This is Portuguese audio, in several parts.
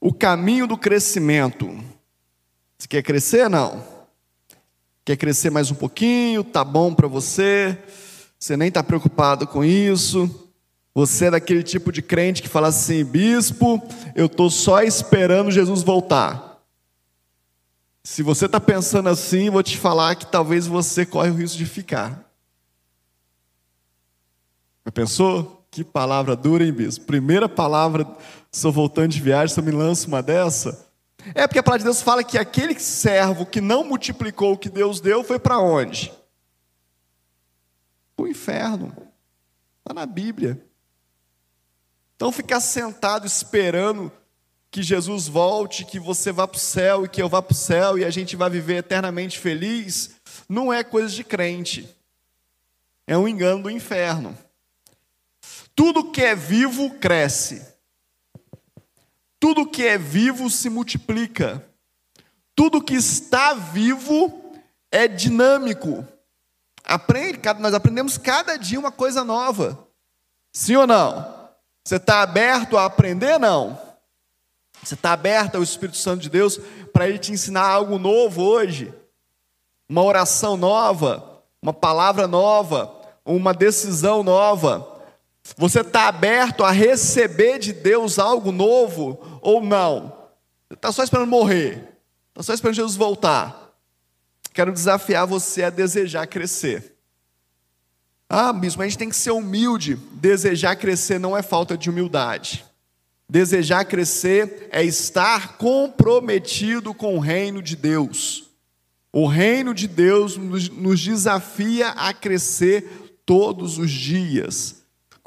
o caminho do crescimento. Você quer crescer? Não. Quer crescer mais um pouquinho? Tá bom para você? Você nem está preocupado com isso? Você é daquele tipo de crente que fala assim, bispo, eu estou só esperando Jesus voltar. Se você está pensando assim, vou te falar que talvez você corre o risco de ficar. Já pensou? Que palavra dura, hein, bispo? Primeira palavra, sou voltando de viagem, você me lança uma dessa? É porque a palavra de Deus fala que aquele servo que não multiplicou o que Deus deu foi para onde? Para o inferno. Está na Bíblia. Então ficar sentado esperando que Jesus volte, que você vá para o céu e que eu vá para o céu e a gente vai viver eternamente feliz, não é coisa de crente. É um engano do inferno. Tudo que é vivo cresce. Tudo que é vivo se multiplica. Tudo que está vivo é dinâmico. Aprende, nós aprendemos cada dia uma coisa nova. Sim ou não? Você está aberto a aprender? Não. Você está aberto ao Espírito Santo de Deus para ele te ensinar algo novo hoje? Uma oração nova, uma palavra nova, uma decisão nova. Você está aberto a receber de Deus algo novo ou não? Está só esperando morrer, está só esperando Jesus voltar. Quero desafiar você a desejar crescer. Ah, bispo, a gente tem que ser humilde. Desejar crescer não é falta de humildade. Desejar crescer é estar comprometido com o reino de Deus. O reino de Deus nos desafia a crescer todos os dias.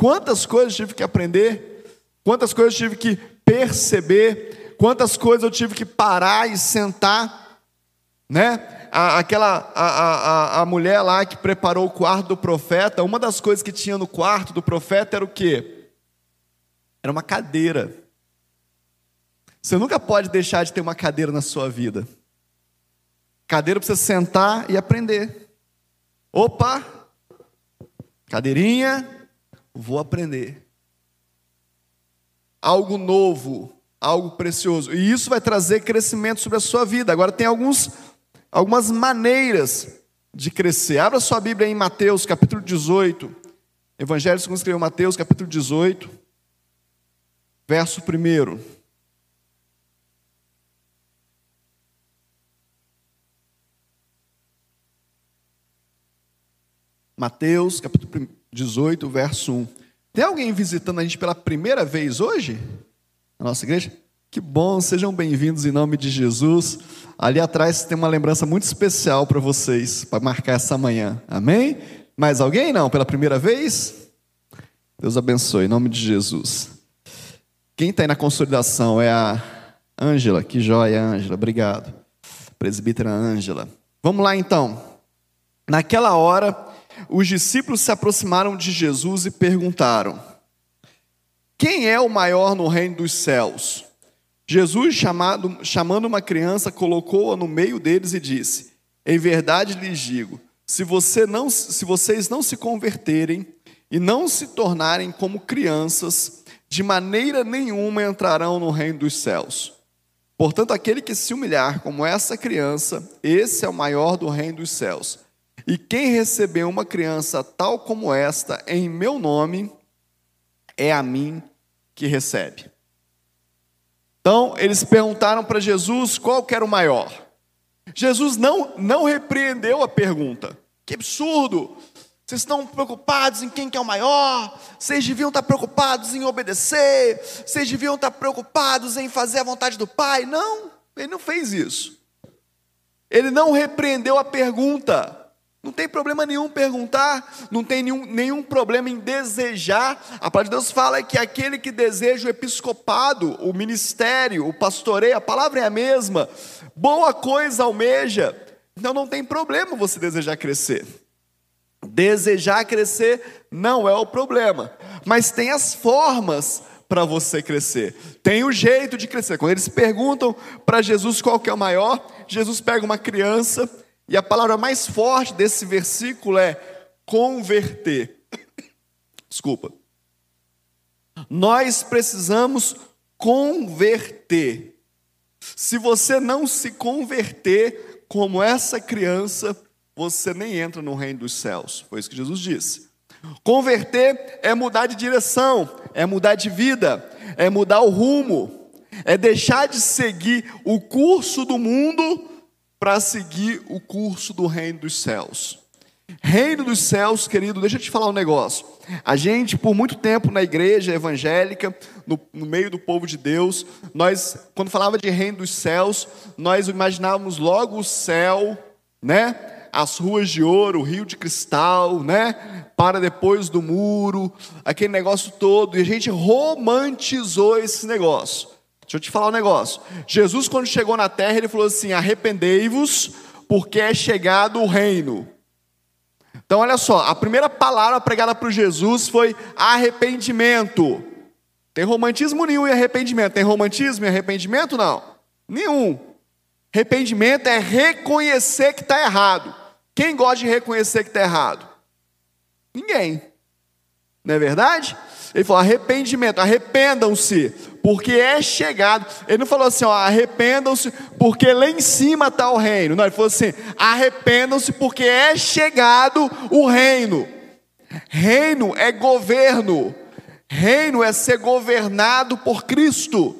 Quantas coisas tive que aprender, quantas coisas tive que perceber, quantas coisas eu tive que parar e sentar, né? aquela a, a, a mulher lá que preparou o quarto do profeta, uma das coisas que tinha no quarto do profeta era o quê? Era uma cadeira. Você nunca pode deixar de ter uma cadeira na sua vida. Cadeira para você sentar e aprender. Opa! Cadeirinha, vou aprender. Algo novo, algo precioso. E isso vai trazer crescimento sobre a sua vida. Agora tem alguns, algumas maneiras de crescer. Abra sua Bíblia em Mateus, capítulo 18. Evangelho segundo escreveu Mateus, capítulo 18, verso 1. Mateus, capítulo 18, verso 1. Tem alguém visitando a gente pela primeira vez hoje? Na nossa igreja? Que bom, sejam bem-vindos em nome de Jesus. Ali atrás tem uma lembrança muito especial para vocês, para marcar essa manhã. Amém? Mais alguém? Não? Pela primeira vez? Deus abençoe, em nome de Jesus. Quem está aí na consolidação é a Ângela. Que joia, Ângela. Obrigado. Presbítera Ângela. Vamos lá então. Naquela hora os discípulos se aproximaram de Jesus e perguntaram: Quem é o maior no reino dos céus? Jesus, chamado, chamando uma criança, colocou-a no meio deles e disse: Em verdade lhes digo, se, você não, se vocês não se converterem e não se tornarem como crianças, de maneira nenhuma entrarão no reino dos céus. Portanto, aquele que se humilhar como essa criança, esse é o maior do reino dos céus. E quem receber uma criança tal como esta em meu nome, é a mim que recebe. Então, eles perguntaram para Jesus qual era o maior. Jesus não, não repreendeu a pergunta. Que absurdo! Vocês estão preocupados em quem que é o maior? Vocês deviam estar preocupados em obedecer? Vocês deviam estar preocupados em fazer a vontade do Pai? Não, ele não fez isso. Ele não repreendeu a pergunta. Não tem problema nenhum perguntar, não tem nenhum, nenhum problema em desejar. A palavra de Deus fala que aquele que deseja o episcopado, o ministério, o pastoreio, a palavra é a mesma, boa coisa almeja. Então não tem problema você desejar crescer. Desejar crescer não é o problema, mas tem as formas para você crescer. Tem o jeito de crescer. Quando eles perguntam para Jesus qual que é o maior, Jesus pega uma criança e a palavra mais forte desse versículo é converter. Desculpa. Nós precisamos converter. Se você não se converter como essa criança, você nem entra no reino dos céus. Foi isso que Jesus disse. Converter é mudar de direção, é mudar de vida, é mudar o rumo, é deixar de seguir o curso do mundo para seguir o curso do reino dos céus. Reino dos céus, querido, deixa eu te falar um negócio. A gente, por muito tempo na igreja evangélica, no, no, meio do povo de Deus, nós, quando falava de reino dos céus, nós imaginávamos logo o céu, né? As ruas de ouro, o rio de cristal, né? Para depois do muro, aquele negócio todo, e a gente romantizou esse negócio. Deixa eu te falar um negócio. Jesus, quando chegou na terra, ele falou assim: arrependei-vos, porque é chegado o reino. Então, olha só, a primeira palavra pregada por Jesus foi arrependimento. Tem romantismo nenhum em arrependimento. Tem romantismo em arrependimento? Não. Nenhum. Arrependimento é reconhecer que está errado. Quem gosta de reconhecer que está errado? Ninguém. Não é verdade? Ele falou: arrependimento, arrependam-se, porque é chegado. Ele não falou assim, ó, arrependam-se, porque lá em cima está o reino. Não, ele falou assim: arrependam-se, porque é chegado o reino. Reino é governo, reino é ser governado por Cristo,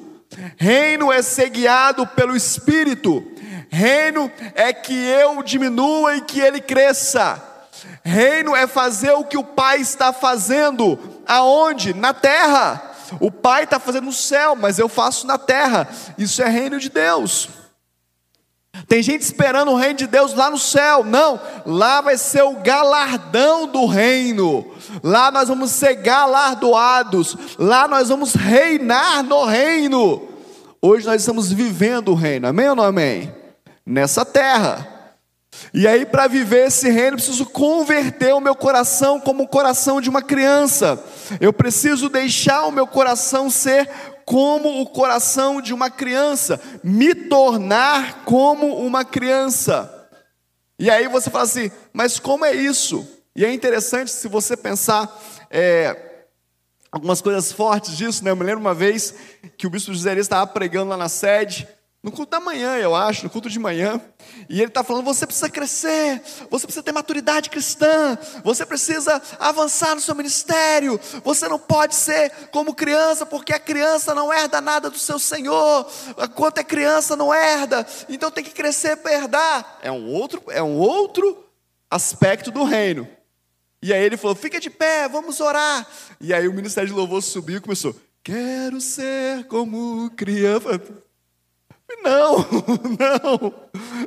reino é ser guiado pelo Espírito, reino é que eu diminua e que ele cresça. Reino é fazer o que o Pai está fazendo, aonde? Na terra. O Pai está fazendo no céu, mas eu faço na terra. Isso é reino de Deus. Tem gente esperando o reino de Deus lá no céu. Não, lá vai ser o galardão do reino. Lá nós vamos ser galardoados. Lá nós vamos reinar no reino. Hoje nós estamos vivendo o reino. Amém ou não amém? Nessa terra. E aí, para viver esse reino, eu preciso converter o meu coração como o coração de uma criança. Eu preciso deixar o meu coração ser como o coração de uma criança, me tornar como uma criança. E aí você fala assim, mas como é isso? E é interessante se você pensar é, algumas coisas fortes disso, né? Eu me lembro uma vez que o bispo José estava pregando lá na sede, no culto da manhã, eu acho, no culto de manhã, e ele está falando: você precisa crescer, você precisa ter maturidade cristã, você precisa avançar no seu ministério, você não pode ser como criança, porque a criança não herda nada do seu Senhor, quanto é criança não herda, então tem que crescer para herdar. É um outro, é um outro aspecto do reino. E aí ele falou: fica de pé, vamos orar. E aí o ministério de louvor subiu e começou: quero ser como criança. Não, não,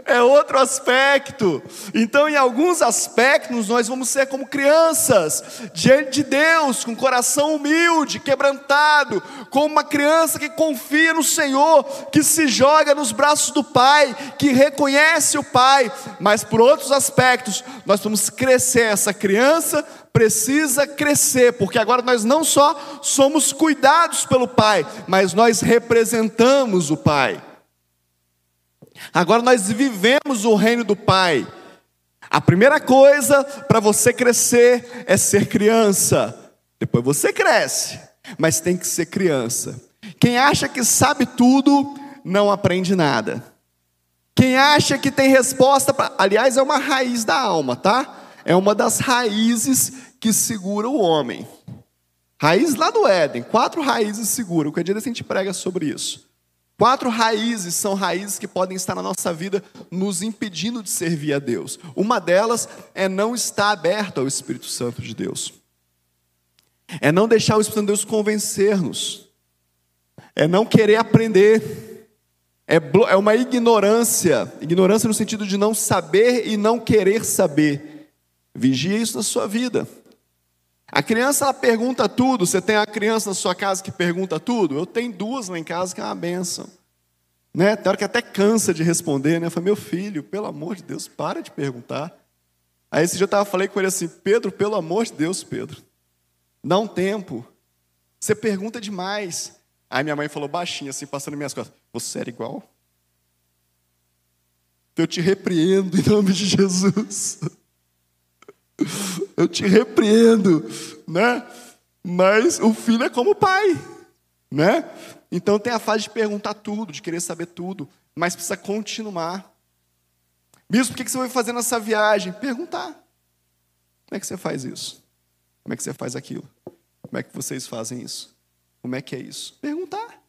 é outro aspecto. Então, em alguns aspectos, nós vamos ser como crianças, diante de Deus, com coração humilde, quebrantado, como uma criança que confia no Senhor, que se joga nos braços do Pai, que reconhece o Pai. Mas, por outros aspectos, nós vamos crescer. Essa criança precisa crescer, porque agora nós não só somos cuidados pelo Pai, mas nós representamos o Pai. Agora nós vivemos o reino do Pai. A primeira coisa para você crescer é ser criança. Depois você cresce, mas tem que ser criança. Quem acha que sabe tudo, não aprende nada. Quem acha que tem resposta, pra... aliás, é uma raiz da alma, tá? É uma das raízes que segura o homem. Raiz lá do Éden, quatro raízes seguram. Que dia a gente prega sobre isso. Quatro raízes são raízes que podem estar na nossa vida nos impedindo de servir a Deus. Uma delas é não estar aberto ao Espírito Santo de Deus. É não deixar o Espírito Santo de Deus convencer-nos. É não querer aprender. É, é uma ignorância. Ignorância no sentido de não saber e não querer saber. Vigia isso na sua vida. A criança ela pergunta tudo. Você tem a criança na sua casa que pergunta tudo? Eu tenho duas lá em casa que é uma benção. Né? Tem hora que até cansa de responder, né? Eu falei, meu filho, pelo amor de Deus, para de perguntar. Aí esse dia eu tava, falei com ele assim, Pedro, pelo amor de Deus, Pedro, dá um tempo. Você pergunta demais. Aí minha mãe falou baixinho, assim, passando minhas costas, você era igual? Eu te repreendo em nome de Jesus. eu te repreendo, né? Mas o filho é como o pai, né? Então tem a fase de perguntar tudo, de querer saber tudo, mas precisa continuar. Bispo, o que você vai fazer nessa viagem? Perguntar. Como é que você faz isso? Como é que você faz aquilo? Como é que vocês fazem isso? Como é que é isso? Perguntar.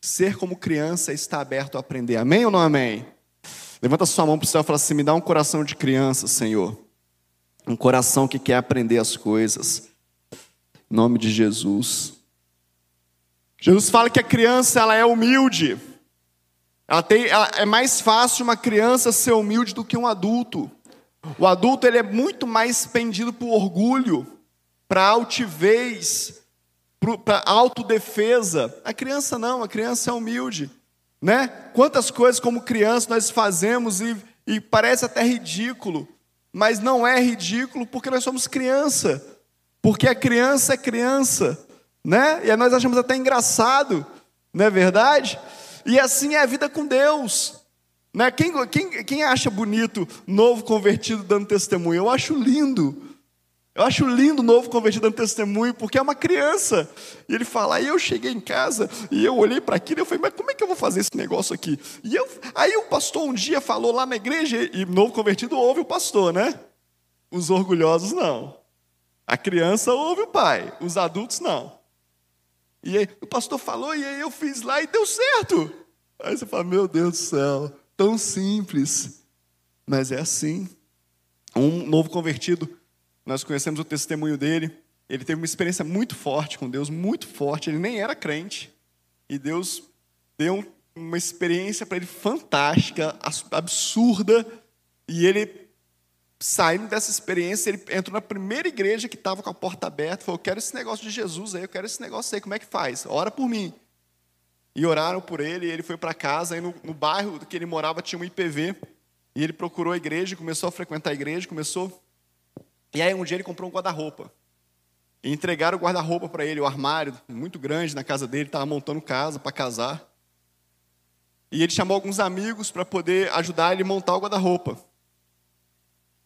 Ser como criança está aberto a aprender. Amém ou não amém? Levanta sua mão para o céu e fala assim: me dá um coração de criança, Senhor. Um coração que quer aprender as coisas. Em nome de Jesus. Jesus fala que a criança ela é humilde. Ela tem, ela, é mais fácil uma criança ser humilde do que um adulto. O adulto ele é muito mais pendido por orgulho, para altivez, para autodefesa. A criança não, a criança é humilde. Né? Quantas coisas como criança nós fazemos e, e parece até ridículo, mas não é ridículo porque nós somos criança. Porque a criança é criança, né? E nós achamos até engraçado, não é verdade? E assim é a vida com Deus. Né? Quem, quem, quem acha bonito novo convertido dando testemunho? Eu acho lindo. Eu acho lindo o novo convertido dando testemunho, porque é uma criança. E ele fala, aí eu cheguei em casa e eu olhei para aquilo e eu falei, mas como é que eu vou fazer esse negócio aqui? E eu, aí o pastor um dia falou lá na igreja, e novo convertido ouve o pastor, né? Os orgulhosos não. A criança ouve o pai, os adultos não. E aí o pastor falou, e aí eu fiz lá e deu certo. Aí você fala, meu Deus do céu, tão simples. Mas é assim. Um novo convertido nós conhecemos o testemunho dele. Ele teve uma experiência muito forte com Deus, muito forte. Ele nem era crente. E Deus deu uma experiência para ele fantástica, absurda. E ele, saindo dessa experiência, ele entrou na primeira igreja que estava com a porta aberta. Falou: Eu quero esse negócio de Jesus aí, eu quero esse negócio aí. Como é que faz? Ora por mim. E oraram por ele. E ele foi para casa. Aí no, no bairro que ele morava tinha um IPV. E ele procurou a igreja, começou a frequentar a igreja, começou e aí um dia ele comprou um guarda-roupa. E entregaram o guarda-roupa para ele, o armário, muito grande na casa dele, estava montando casa para casar. E ele chamou alguns amigos para poder ajudar ele a montar o guarda-roupa.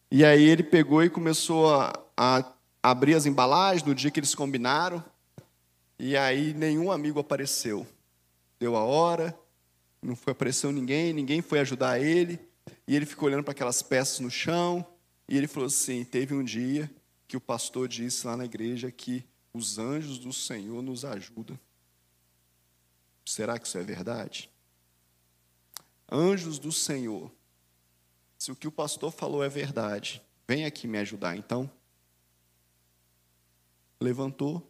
E aí ele pegou e começou a, a abrir as embalagens no dia que eles combinaram. E aí nenhum amigo apareceu. Deu a hora, não foi apareceu ninguém, ninguém foi ajudar ele. E ele ficou olhando para aquelas peças no chão. E ele falou assim: teve um dia que o pastor disse lá na igreja que os anjos do Senhor nos ajudam. Será que isso é verdade? Anjos do Senhor. Se o que o pastor falou é verdade, vem aqui me ajudar então. Levantou,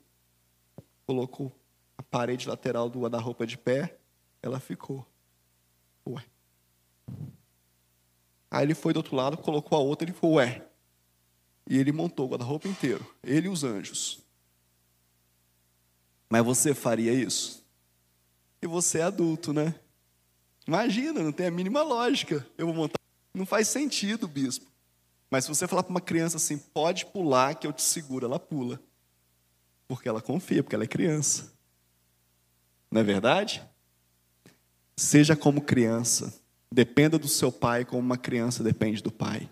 colocou a parede lateral do guarda-roupa de pé, ela ficou. Ué. Aí ele foi do outro lado, colocou a outra ele falou, ué. E ele montou o guarda-roupa inteiro, ele e os anjos. Mas você faria isso? E você é adulto, né? Imagina, não tem a mínima lógica. Eu vou montar. Não faz sentido, bispo. Mas se você falar para uma criança assim, pode pular que eu te seguro, ela pula. Porque ela confia, porque ela é criança. Não é verdade? Seja como criança. Dependa do seu pai como uma criança depende do pai.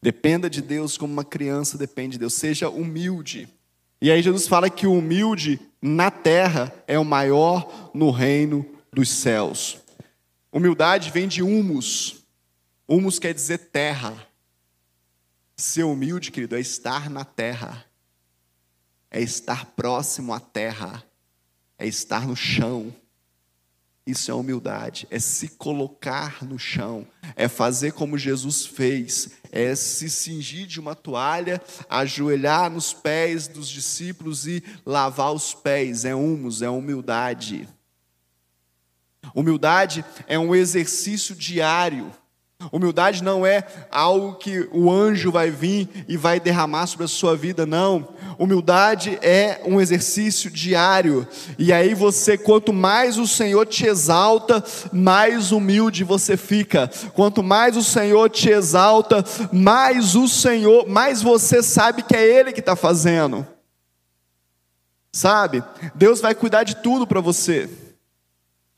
Dependa de Deus como uma criança depende de Deus. Seja humilde. E aí Jesus fala que o humilde na terra é o maior no reino dos céus. Humildade vem de humus. Humus quer dizer terra. Ser humilde, querido, é estar na terra. É estar próximo à terra. É estar no chão. Isso é humildade, é se colocar no chão, é fazer como Jesus fez, é se cingir de uma toalha, ajoelhar nos pés dos discípulos e lavar os pés, é humus, é humildade. Humildade é um exercício diário Humildade não é algo que o anjo vai vir e vai derramar sobre a sua vida, não. Humildade é um exercício diário. E aí você, quanto mais o Senhor te exalta, mais humilde você fica. Quanto mais o Senhor te exalta, mais o Senhor, mais você sabe que é Ele que está fazendo. Sabe? Deus vai cuidar de tudo para você.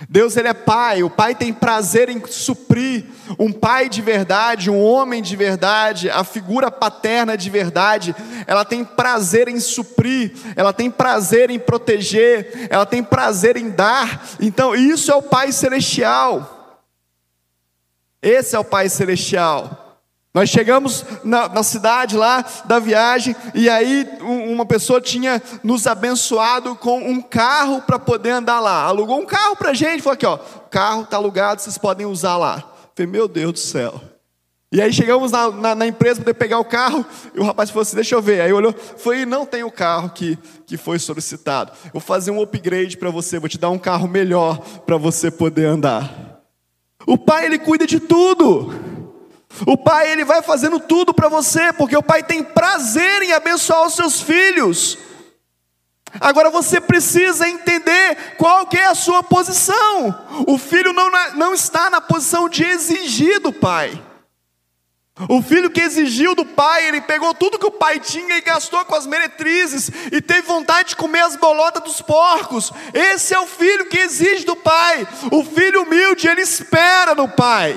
Deus ele é pai, o pai tem prazer em suprir, um pai de verdade, um homem de verdade, a figura paterna de verdade, ela tem prazer em suprir, ela tem prazer em proteger, ela tem prazer em dar. Então, isso é o pai celestial. Esse é o pai celestial. Nós chegamos na, na, cidade lá da viagem, e aí uma pessoa tinha nos abençoado com um carro para poder andar lá. Alugou um carro para gente, falou aqui: ó, carro está alugado, vocês podem usar lá. Falei, meu Deus do céu. E aí chegamos na, na, na empresa para pegar o carro, e o rapaz falou assim: deixa eu ver. Aí olhou, foi, não tem o carro que, que foi solicitado. Eu vou fazer um upgrade para você, vou te dar um carro melhor para você poder andar. O pai, ele cuida de tudo. O pai ele vai fazendo tudo para você, porque o pai tem prazer em abençoar os seus filhos. Agora você precisa entender qual que é a sua posição. O filho não, não está na posição de exigir do pai. O filho que exigiu do pai, ele pegou tudo que o pai tinha e gastou com as meretrizes e teve vontade de comer as bolotas dos porcos. Esse é o filho que exige do pai. O filho humilde, ele espera no pai.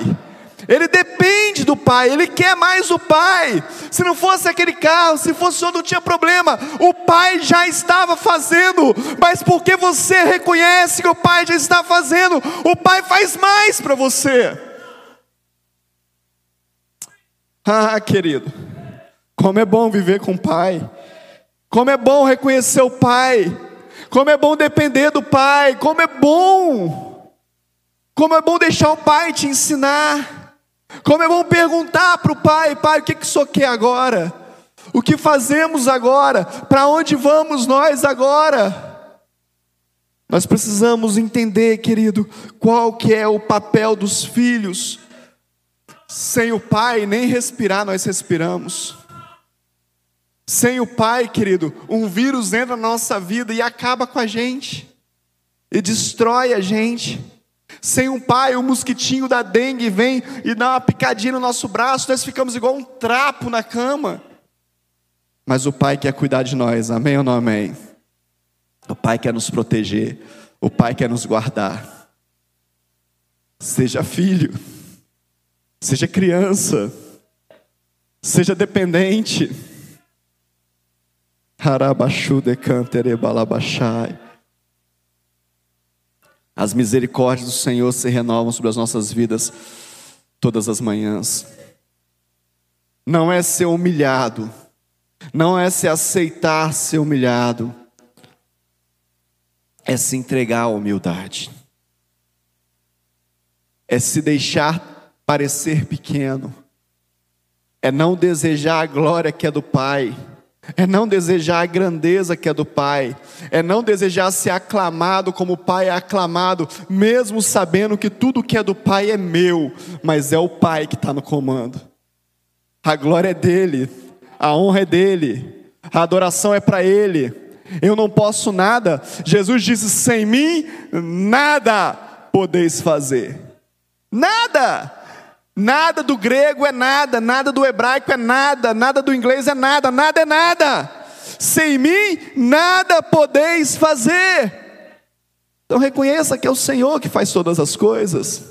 Ele depende do pai, ele quer mais o pai. Se não fosse aquele carro, se fosse outro, não tinha problema. O pai já estava fazendo, mas porque você reconhece que o pai já está fazendo, o pai faz mais para você. Ah, querido, como é bom viver com o pai, como é bom reconhecer o pai, como é bom depender do pai, como é bom, como é bom deixar o pai te ensinar. Como é bom perguntar para o pai: pai, o que, que o senhor quer agora? O que fazemos agora? Para onde vamos nós agora? Nós precisamos entender, querido, qual que é o papel dos filhos. Sem o pai, nem respirar nós respiramos. Sem o pai, querido, um vírus entra na nossa vida e acaba com a gente, e destrói a gente. Sem um pai, o mosquitinho da dengue vem e dá uma picadinha no nosso braço, nós ficamos igual um trapo na cama. Mas o pai quer cuidar de nós, amém ou não amém? O pai quer nos proteger, o pai quer nos guardar. Seja filho, seja criança, seja dependente. Harabachu de cantere balabachai. As misericórdias do Senhor se renovam sobre as nossas vidas todas as manhãs. Não é ser humilhado, não é se aceitar ser humilhado, é se entregar à humildade, é se deixar parecer pequeno, é não desejar a glória que é do Pai é não desejar a grandeza que é do Pai, é não desejar ser aclamado como o Pai é aclamado, mesmo sabendo que tudo que é do Pai é meu, mas é o Pai que está no comando. A glória é dele, a honra é dele, a adoração é para Ele. Eu não posso nada. Jesus disse: sem mim, nada podeis fazer. Nada. Nada do grego é nada, nada do hebraico é nada, nada do inglês é nada, nada é nada. Sem mim, nada podeis fazer. Então reconheça que é o Senhor que faz todas as coisas.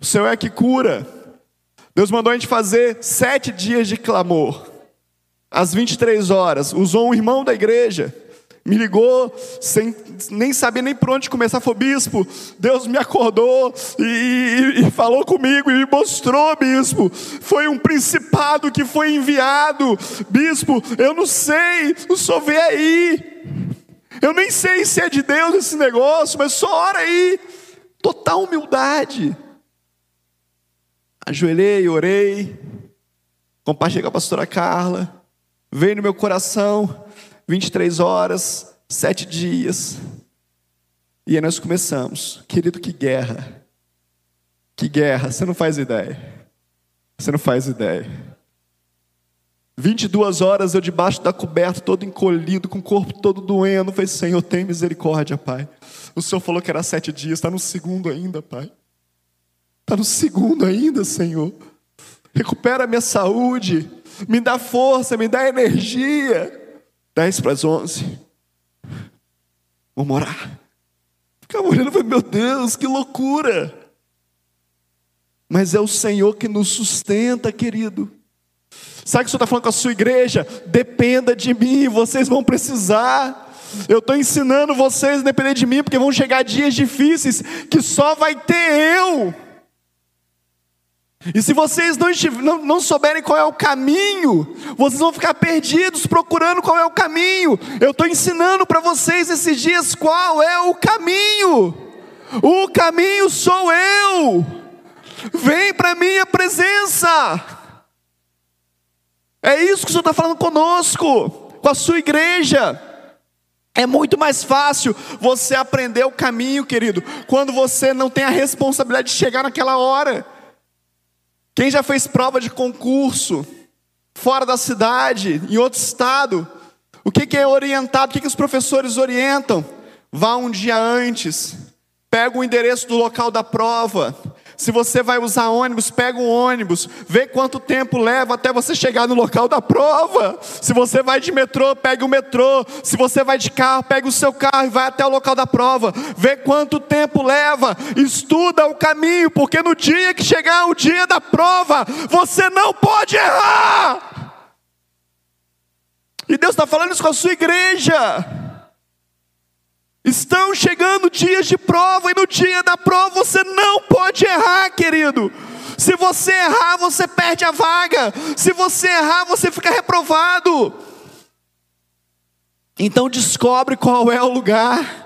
O Senhor é que cura. Deus mandou a gente fazer sete dias de clamor, às 23 horas. Usou um irmão da igreja me ligou sem nem saber nem por onde começar. Foi bispo, Deus me acordou e, e, e, falou comigo e me mostrou, bispo. Foi um principado que foi enviado, bispo. Eu não sei, o senhor vê aí. Eu nem sei se é de Deus esse negócio, mas só ora aí. Total humildade. Ajoelhei, orei, compartilhei com a pastora Carla, veio no meu coração 23 horas, sete dias. E aí nós começamos. Querido, que guerra. Que guerra, você não faz ideia. Você não faz ideia. 22 horas eu debaixo da coberta, todo encolhido, com o corpo todo doendo. Falei, Senhor, tem misericórdia, Pai. O Senhor falou que era sete dias, está no segundo ainda, Pai. Está no segundo ainda, Senhor. Recupera minha saúde, me dá força, me dá energia. Dez para as onze. Vamos orar. ficava olhando e falei, meu Deus, que loucura. Mas é o Senhor que nos sustenta, querido. Sabe o que o Senhor está falando com a sua igreja? Dependa de mim, vocês vão precisar. Eu estou ensinando vocês a depender de mim, porque vão chegar dias difíceis que só vai ter eu. E se vocês não, não, não, souberem qual é o caminho, vocês vão ficar perdidos procurando qual é o caminho. Eu estou ensinando para vocês esses dias qual é o caminho. O caminho sou eu. Vem para minha presença. É isso que o Senhor está falando conosco, com a sua igreja. É muito mais fácil você aprender o caminho, querido, quando você não tem a responsabilidade de chegar naquela hora. Quem já fez prova de concurso fora da cidade, em outro estado, o que, é orientado? O que, que os professores orientam? Vá um dia antes, pega o endereço do local da prova, se você vai usar ônibus, pega um ônibus, vê quanto tempo leva até você chegar no local da prova. Se você vai de metrô, pega o metrô. Se você vai de carro, pega o seu carro e vai até o local da prova. Vê quanto tempo leva, estuda o caminho, porque no dia que chegar o dia da prova, você não pode errar. E Deus está falando isso com a sua igreja. Estão chegando dias de prova, e no dia da prova você não pode errar, querido. Se você errar, você perde a vaga. Se você errar, você fica reprovado. Então descobre qual é o lugar.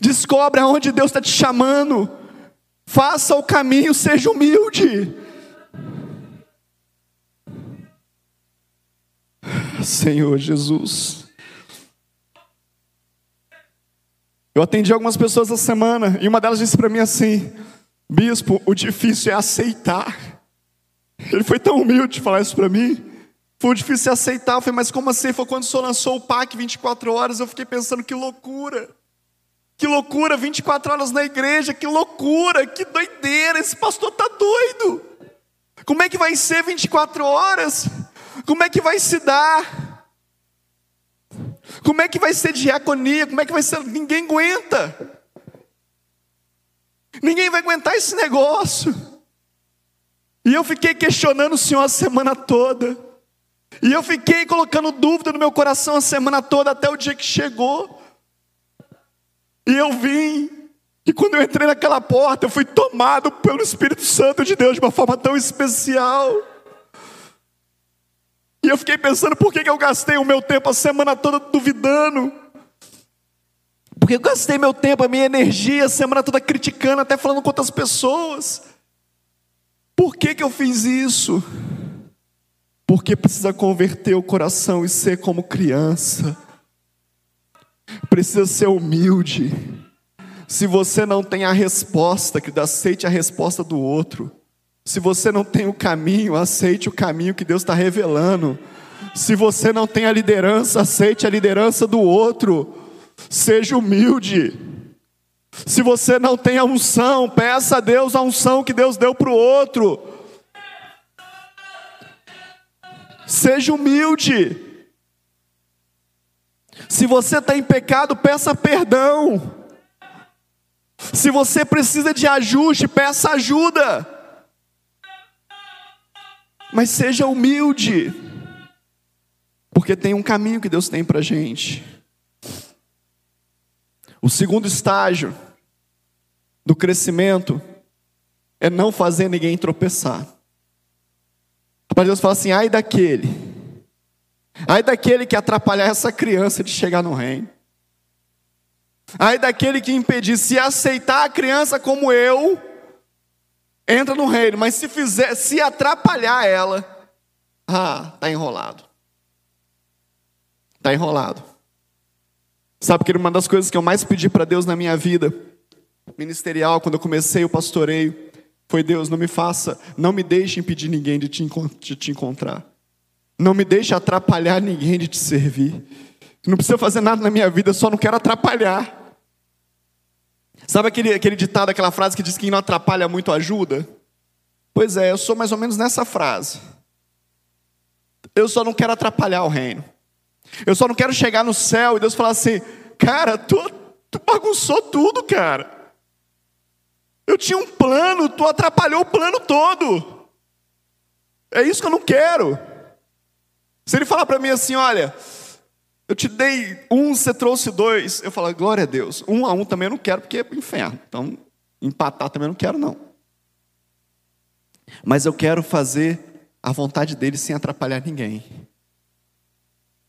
Descobre aonde Deus está te chamando. Faça o caminho, seja humilde. Senhor Jesus. Eu atendi algumas pessoas essa semana e uma delas disse para mim assim: Bispo, o difícil é aceitar. Ele foi tão humilde de falar isso para mim. Foi difícil aceitar. Eu falei, mas como assim? Foi quando o senhor lançou o PAC 24 horas. Eu fiquei pensando, que loucura. Que loucura, 24 horas na igreja, que loucura, que doideira. Esse pastor tá doido. Como é que vai ser 24 horas? Como é que vai se dar? Como é que vai ser diaconia? Como é que vai ser? Ninguém aguenta. Ninguém vai aguentar esse negócio. E eu fiquei questionando o Senhor a semana toda. E eu fiquei colocando dúvida no meu coração a semana toda, até o dia que chegou. E eu vim. E quando eu entrei naquela porta, eu fui tomado pelo Espírito Santo de Deus de uma forma tão especial. E eu fiquei pensando, por que eu gastei o meu tempo a semana toda duvidando? Porque eu gastei meu tempo, a minha energia, a semana toda criticando, até falando com outras pessoas. Por que, que eu fiz isso? Porque precisa converter o coração e ser como criança. Precisa ser humilde. Se você não tem a resposta, que aceite a resposta do outro. Se você não tem o caminho, aceite o caminho que Deus está revelando. Se você não tem a liderança, aceite a liderança do outro. Seja humilde. Se você não tem a unção, peça a Deus a unção que Deus deu para o outro. Seja humilde. Se você está em pecado, peça perdão. Se você precisa de ajuste, peça ajuda mas seja humilde, porque tem um caminho que Deus tem para gente. O segundo estágio do crescimento é não fazer ninguém tropeçar. Para Deus fala assim: ai daquele, ai daquele que atrapalhar essa criança de chegar no reino. Ai daquele que impedir, se aceitar a criança como eu, entra no reino, mas se fizer, se atrapalhar ela, ah, tá enrolado. Tá enrolado. Sabe que uma das coisas que eu mais pedi para Deus na minha vida ministerial, quando eu comecei o pastoreio, foi Deus, não me faça, não me deixe impedir ninguém de te, de te encontrar. Não me deixe atrapalhar ninguém de te servir. Não precisa fazer nada na minha vida, só não quero atrapalhar. Sabe aquele, aquele ditado, aquela frase que diz que quem não atrapalha muito ajuda? Pois é, eu sou mais ou menos nessa frase. Eu só não quero atrapalhar o reino. Eu só não quero chegar no céu e Deus falar assim, cara, tu, Tu bagunçou tudo, cara. Eu tinha um plano, tu atrapalhou o plano todo. É isso que eu não quero. Se ele falar para mim assim, olha, eu te dei um, você trouxe dois, eu falo, glória a Deus. Um a um também eu não quero, porque é inferno. Então, empatar também eu não quero, não. Mas eu quero fazer a vontade dele sem atrapalhar ninguém.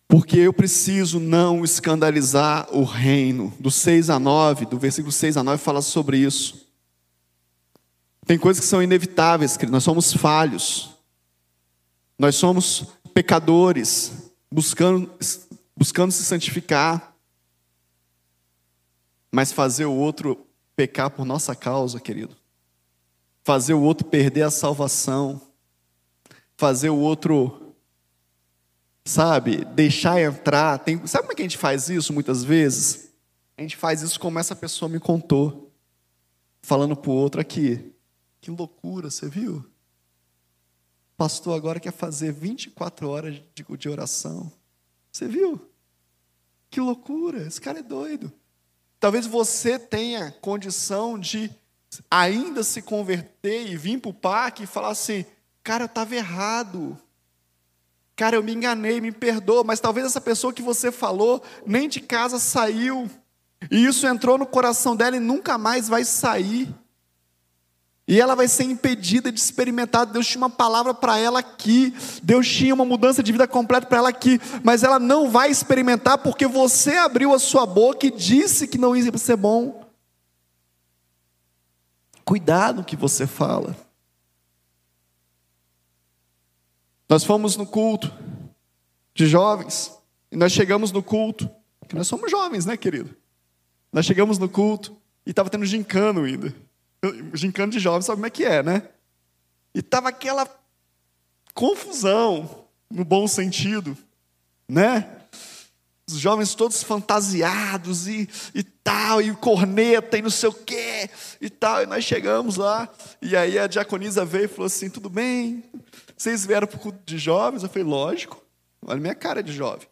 Porque eu preciso não escandalizar o reino. Do 6 a 9, do versículo 6 a 9 fala sobre isso. Tem coisas que são inevitáveis, querido. Nós somos falhos. Nós somos pecadores, buscando, buscando se santificar. Mas fazer o outro pecar por nossa causa, querido. Fazer o outro perder a salvação. Fazer o outro, sabe, deixar entrar. Tem, sabe como é que a gente faz isso muitas vezes? A gente faz isso como essa pessoa me contou. Falando para o outro aqui. Que loucura, você viu? pastor agora quer fazer 24 horas de, de oração. Você viu? Que loucura, esse cara é doido. Talvez você tenha condição de ainda se converter e vir para o parque e falar assim: cara, eu estava errado. Cara, eu me enganei, me perdoa. Mas talvez essa pessoa que você falou nem de casa saiu. E isso entrou no coração dela e nunca mais vai sair. E ela vai ser impedida de experimentar. Deus tinha uma palavra para ela aqui. Deus tinha uma mudança de vida completa para ela aqui. Mas ela não vai experimentar porque você abriu a sua boca e disse que não ia ser bom. Cuidado o que você fala. Nós fomos no culto de jovens. E nós chegamos no culto. Que nós somos jovens, né, querido? Nós chegamos no culto e estava tendo gincano ainda gincana de jovens sabe como é que é, né? E tava aquela confusão, no bom sentido, né? Os jovens todos fantasiados e, e tal, e corneta e não sei o quê e tal. E nós chegamos lá, e aí a diaconisa veio e falou assim: tudo bem, vocês vieram para o culto de jovens? Eu falei: lógico, olha minha cara de jovem.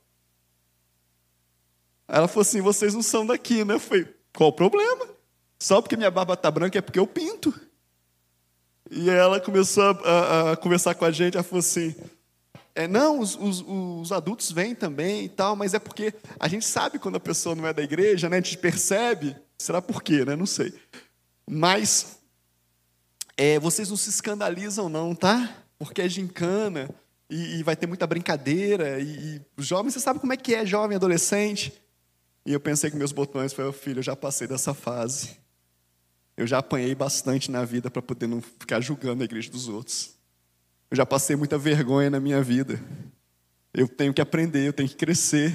Aí ela falou assim: vocês não são daqui, né? Eu falei: qual o problema? Só porque minha barba está branca é porque eu pinto. E ela começou a, a, a conversar com a gente, ela falou assim, é, não, os, os, os, adultos vêm também e tal, mas é porque a gente sabe quando a pessoa não é da igreja, né? A gente percebe, será por quê, né? Não sei. Mas é, vocês não se escandalizam não, tá? Porque é gincana e, e vai ter muita brincadeira e, e os jovens, você sabe como é que é jovem, adolescente. E eu pensei que meus botões, foi, filho, eu já passei dessa fase. Eu já apanhei bastante na vida para poder não ficar julgando a igreja dos outros. Eu já passei muita vergonha na minha vida. Eu tenho que aprender, eu tenho que crescer.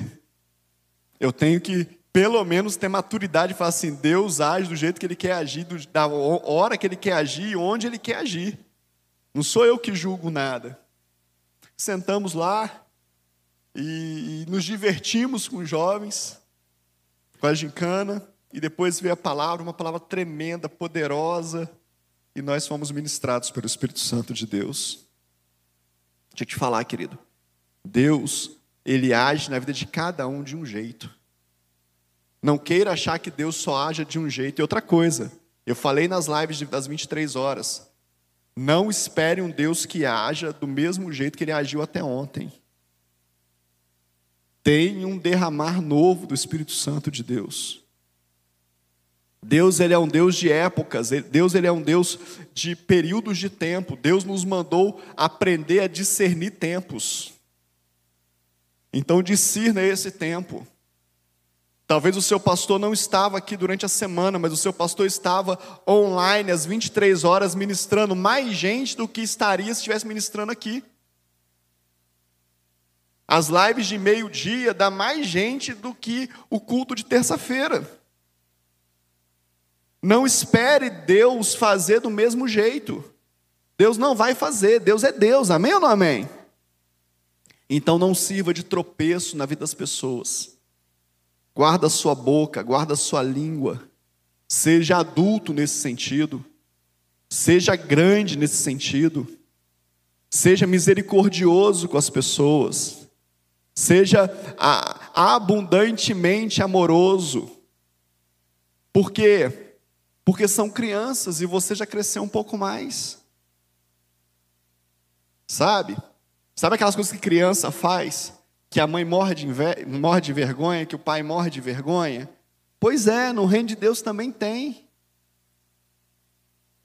Eu tenho que, pelo menos, ter maturidade e falar assim: Deus age do jeito que Ele quer agir, da hora que Ele quer agir e onde Ele quer agir. Não sou eu que julgo nada. Sentamos lá e, e nos divertimos com os jovens, com a gincana. E depois veio a palavra, uma palavra tremenda, poderosa, e nós fomos ministrados pelo Espírito Santo de Deus. Deixa eu te falar, querido. Deus, ele age na vida de cada um de um jeito. Não queira achar que Deus só age de um jeito. E outra coisa, eu falei nas lives das 23 horas. Não espere um Deus que haja do mesmo jeito que ele agiu até ontem. Tem um derramar novo do Espírito Santo de Deus. Deus ele é um Deus de épocas, Deus ele é um Deus de períodos de tempo. Deus nos mandou aprender a discernir tempos. Então discirna esse tempo. Talvez o seu pastor não estava aqui durante a semana, mas o seu pastor estava online às 23 horas ministrando mais gente do que estaria se estivesse ministrando aqui. As lives de meio-dia dá mais gente do que o culto de terça-feira. Não espere Deus fazer do mesmo jeito. Deus não vai fazer, Deus é Deus, amém ou não amém? Então não sirva de tropeço na vida das pessoas. Guarda sua boca, guarda sua língua. Seja adulto nesse sentido. Seja grande nesse sentido. Seja misericordioso com as pessoas. Seja abundantemente amoroso. Por quê? Porque são crianças e você já cresceu um pouco mais. Sabe? Sabe aquelas coisas que criança faz? Que a mãe morre de, morre de vergonha, que o pai morre de vergonha? Pois é, no reino de Deus também tem.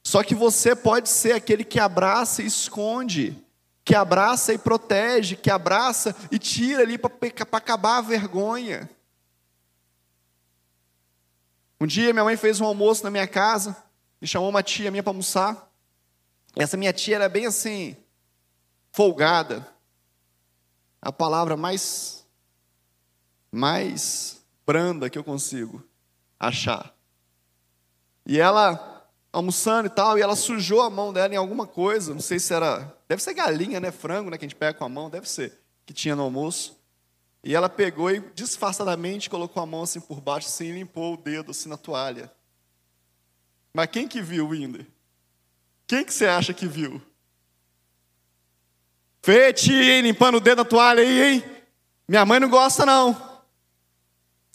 Só que você pode ser aquele que abraça e esconde, que abraça e protege, que abraça e tira ali para acabar a vergonha. Um dia minha mãe fez um almoço na minha casa, e chamou uma tia minha para almoçar. Essa minha tia era bem assim, folgada. A palavra mais mais branda que eu consigo achar. E ela almoçando e tal, e ela sujou a mão dela em alguma coisa, não sei se era, deve ser galinha, né, frango, né, que a gente pega com a mão, deve ser, que tinha no almoço. E ela pegou e disfarçadamente colocou a mão assim por baixo, assim, e limpou o dedo assim na toalha. Mas quem que viu, Winder? Quem que você acha que viu? Fete, hein, limpando o dedo na toalha aí, hein? Minha mãe não gosta, não.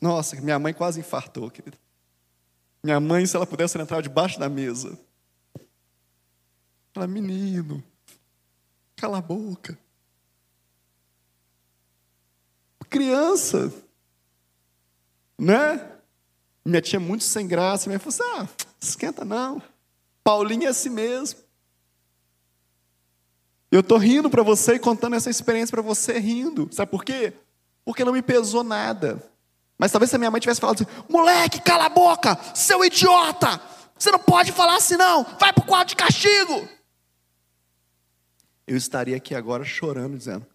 Nossa, minha mãe quase infartou, querido. Minha mãe, se ela pudesse, ela entrava debaixo da mesa. Ela, menino, cala a boca. Criança, né? Minha tia muito sem graça, minha falou assim, ah, esquenta não. Paulinho é assim mesmo. Eu estou rindo para você e contando essa experiência para você rindo. Sabe por quê? Porque não me pesou nada. Mas talvez se a minha mãe tivesse falado assim: moleque, cala a boca, seu idiota, você não pode falar assim não, vai para o quadro de castigo. Eu estaria aqui agora chorando, dizendo: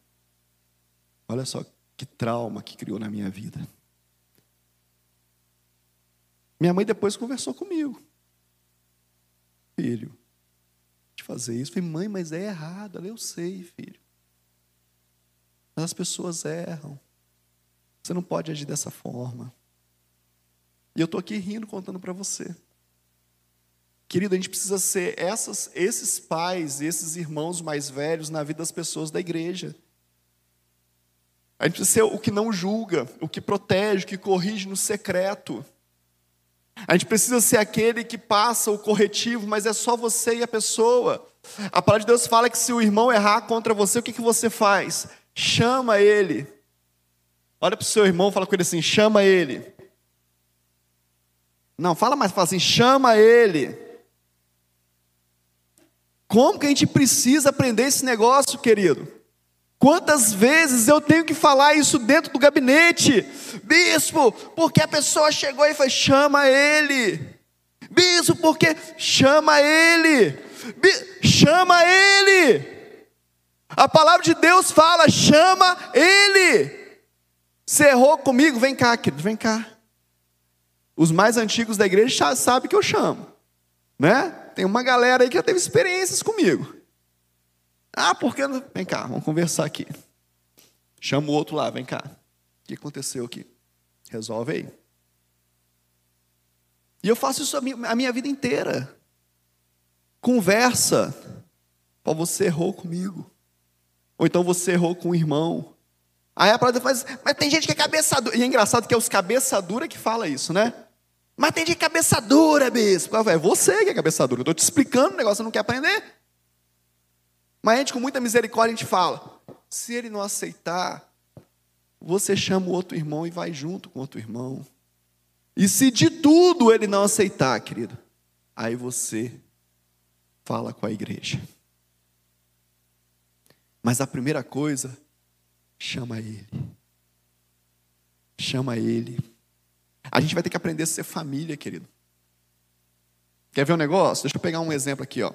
olha só que trauma que criou na minha vida. Minha mãe depois conversou comigo. Filho, fazer isso. Falei, mãe, mas é errado. Ela, eu sei, filho. Mas as pessoas erram. Você não pode agir dessa forma. E eu estou aqui rindo, contando para você. Querido, a gente precisa ser essas, esses pais, esses irmãos mais velhos na vida das pessoas da igreja. A gente precisa ser o que não julga, o que protege, o que corrige no secreto. A gente precisa ser aquele que passa o corretivo, mas é só você e a pessoa. A palavra de Deus fala que se o irmão errar contra você, o que, que você faz? Chama ele. Olha para o seu irmão, fala com ele assim: chama ele. Não, fala mais, fala assim: chama ele. Como que a gente precisa aprender esse negócio, querido? Quantas vezes eu tenho que falar isso dentro do gabinete? Bispo, porque a pessoa chegou e foi, chama ele. Bispo, porque chama ele. chama ele. A palavra de Deus fala, chama ele. Você errou comigo? Vem cá, querido, vem cá. Os mais antigos da igreja já sabem que eu chamo, né? Tem uma galera aí que já teve experiências comigo. Ah, por que Vem cá, vamos conversar aqui. Chama o outro lá, vem cá. O que aconteceu aqui? Resolve aí. E eu faço isso a minha, vida inteira. Conversa. Ó, você errou comigo. Ou então você errou com o irmão. Aí a palavra faz, mas tem gente que é cabeça dura. E é engraçado que é os cabeça dura que fala isso, né? Mas tem gente que é cabeça dura, bispo. É você que é cabeça dura. Eu estou te explicando o negócio, você não quer aprender? Mas a gente, com muita misericórdia, a gente fala: se ele não aceitar, você chama o outro irmão e vai junto com o outro irmão. E se de tudo ele não aceitar, querido, aí você fala com a igreja. Mas a primeira coisa, chama ele. Chama ele. A gente vai ter que aprender a ser família, querido. Quer ver um negócio? Deixa eu pegar um exemplo aqui, ó.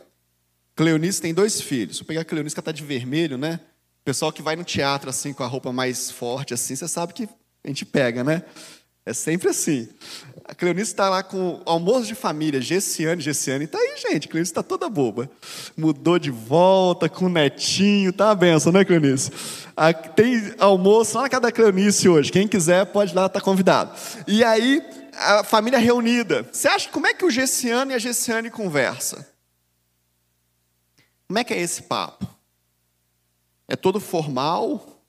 Cleonice tem dois filhos. Vou pegar a Cleonice que está de vermelho, né? O pessoal que vai no teatro assim com a roupa mais forte assim, você sabe que a gente pega, né? É sempre assim. A Cleonice está lá com almoço de família, Gessiane, Gessiane. Está aí, gente. A Cleonice está toda boba. Mudou de volta com o netinho. Tá uma benção, né, Cleonice? Tem almoço lá na casa da Cleonice hoje. Quem quiser pode ir lá, tá convidado. E aí, a família reunida. Você acha como é que o Gessiane e a Gessiane conversam? Como é que é esse papo? É todo formal?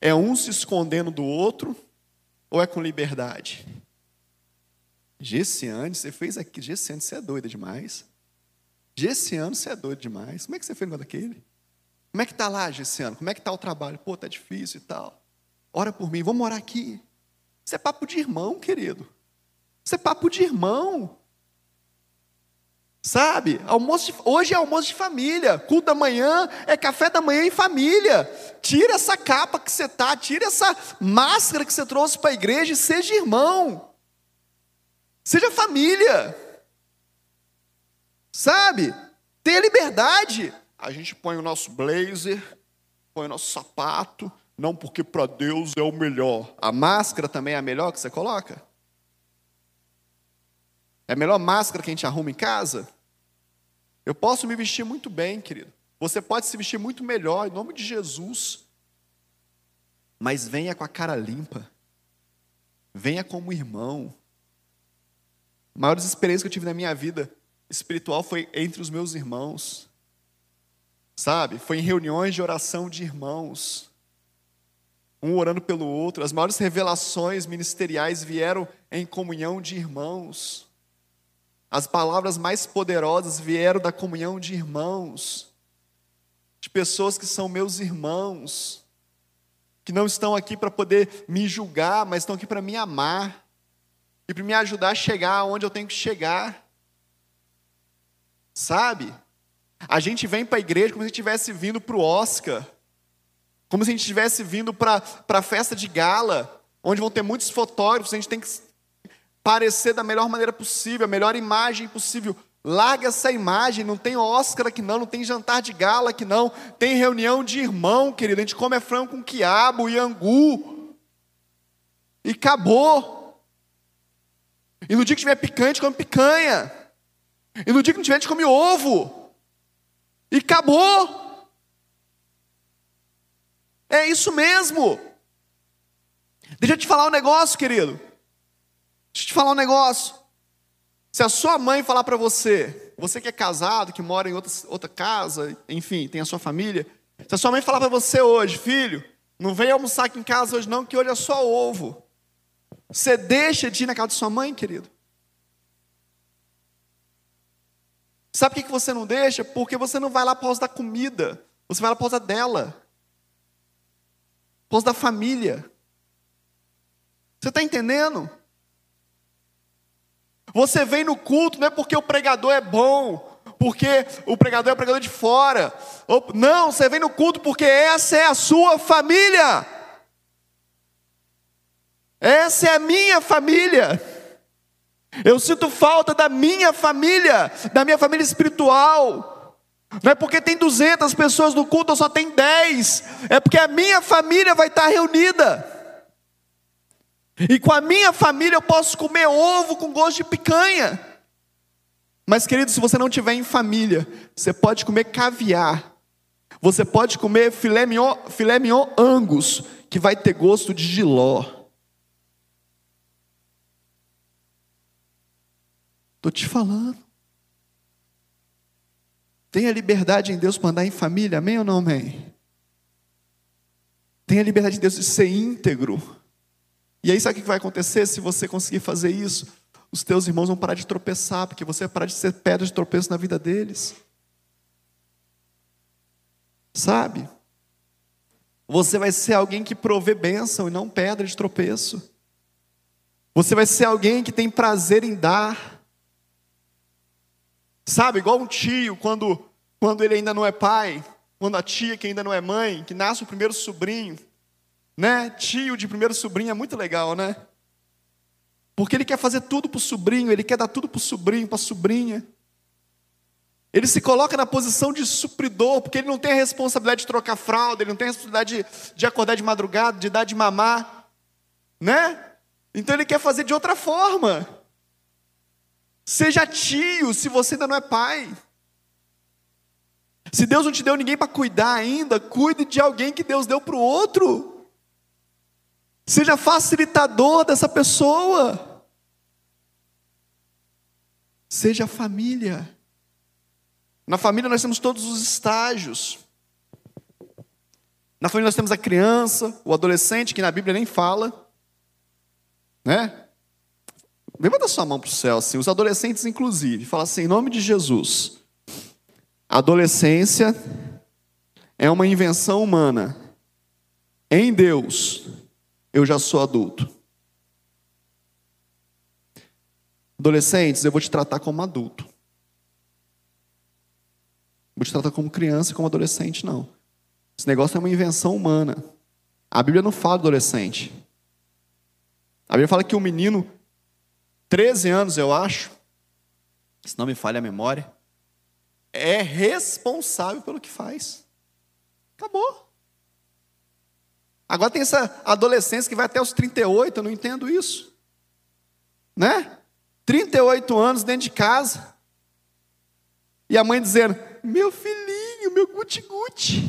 É um se escondendo do outro? Ou é com liberdade? Gessiane, você fez aqui. Gessiane, você é doida demais. Gessiano, você é doido demais. Como é que você fez com daquele? Como é que tá lá, Gessiano? Como é que tá o trabalho? Pô, tá difícil e tal. Ora por mim, vamos morar aqui. Isso é papo de irmão, querido. Isso é papo de irmão. Sabe? Almoço de, hoje é almoço de família. Culto da manhã é café da manhã em família. Tira essa capa que você tá, tira essa máscara que você trouxe para a igreja e seja irmão. Seja família. Sabe? Tenha liberdade. A gente põe o nosso blazer, põe o nosso sapato, não porque para Deus é o melhor. A máscara também é a melhor que você coloca? É a melhor máscara que a gente arruma em casa? Eu posso me vestir muito bem, querido. Você pode se vestir muito melhor, em nome de Jesus. Mas venha com a cara limpa. Venha como irmão. A maior experiência que eu tive na minha vida espiritual foi entre os meus irmãos. Sabe? Foi em reuniões de oração de irmãos. Um orando pelo outro. As maiores revelações ministeriais vieram em comunhão de irmãos. As palavras mais poderosas vieram da comunhão de irmãos, de pessoas que são meus irmãos, que não estão aqui para poder me julgar, mas estão aqui para me amar e para me ajudar a chegar onde eu tenho que chegar. Sabe? A gente vem para a igreja como se estivesse vindo para o Oscar, como se a gente estivesse vindo para a festa de gala, onde vão ter muitos fotógrafos, a gente tem que parecer da melhor maneira possível, a melhor imagem possível. Larga essa imagem, não tem Oscar aqui não, não tem jantar de gala aqui não, tem reunião de irmão, querido, a gente come frango com quiabo e angu. E acabou. E no dia que tiver picante, come picanha. E no dia que não tiver, a gente come ovo. E acabou. É isso mesmo. Deixa eu te falar um negócio, querido. Deixa eu te falar um negócio. Se a sua mãe falar para você, você que é casado, que mora em outra, outra casa, enfim, tem a sua família, se a sua mãe falar para você hoje, filho, não vem almoçar aqui em casa hoje não, que hoje é só ovo. Você deixa de ir na casa de sua mãe, querido? Sabe por que você não deixa? Porque você não vai lá por causa da comida, você vai lá por causa dela, por causa da família. Você está entendendo? Você vem no culto não é porque o pregador é bom, porque o pregador é o pregador de fora. Não, você vem no culto porque essa é a sua família. Essa é a minha família. Eu sinto falta da minha família, da minha família espiritual. Não é porque tem 200 pessoas no culto, ou só tem 10. É porque a minha família vai estar reunida. E com a minha família eu posso comer ovo com gosto de picanha. Mas, querido, se você não tiver em família, você pode comer caviar. Você pode comer filé mignon, filé mignon angus, que vai ter gosto de giló. Estou te falando. Tenha liberdade em Deus para andar em família, amém ou não amém? Tenha liberdade em Deus de ser íntegro. E aí sabe o que vai acontecer se você conseguir fazer isso? Os teus irmãos vão parar de tropeçar, porque você vai parar de ser pedra de tropeço na vida deles. Sabe? Você vai ser alguém que provê bênção e não pedra de tropeço. Você vai ser alguém que tem prazer em dar. Sabe, igual um tio, quando, quando ele ainda não é pai, quando a tia que ainda não é mãe, que nasce o primeiro sobrinho, né? Tio de primeiro sobrinho é muito legal, né? Porque ele quer fazer tudo para o sobrinho, ele quer dar tudo para o sobrinho, para a sobrinha. Ele se coloca na posição de supridor, porque ele não tem a responsabilidade de trocar fralda, ele não tem a responsabilidade de, acordar de madrugada, de dar de mamar, né? Então ele quer fazer de outra forma. Seja tio, se você ainda não é pai. Se Deus não te deu ninguém para cuidar ainda, cuide de alguém que Deus deu para o outro. Seja facilitador dessa pessoa. Seja família. Na família nós temos todos os estágios. Na família nós temos a criança, o adolescente, que na Bíblia nem fala. Né? Levanta sua mão para o céu, assim, os adolescentes, inclusive. Fala assim, em nome de Jesus. Adolescência é uma invenção humana. Em Deus, eu já sou adulto. Adolescentes, eu vou te tratar como adulto. Vou te tratar como criança e como adolescente, não. Esse negócio é uma invenção humana. A Bíblia não fala do adolescente. A Bíblia fala que o um menino, 13 anos, eu acho, se não me falha a memória, é responsável pelo que faz. Acabou. Agora tem essa adolescência que vai até os 38, eu não entendo isso. Né? 38 anos dentro de casa. E a mãe dizendo: Meu filhinho, meu guti-guti.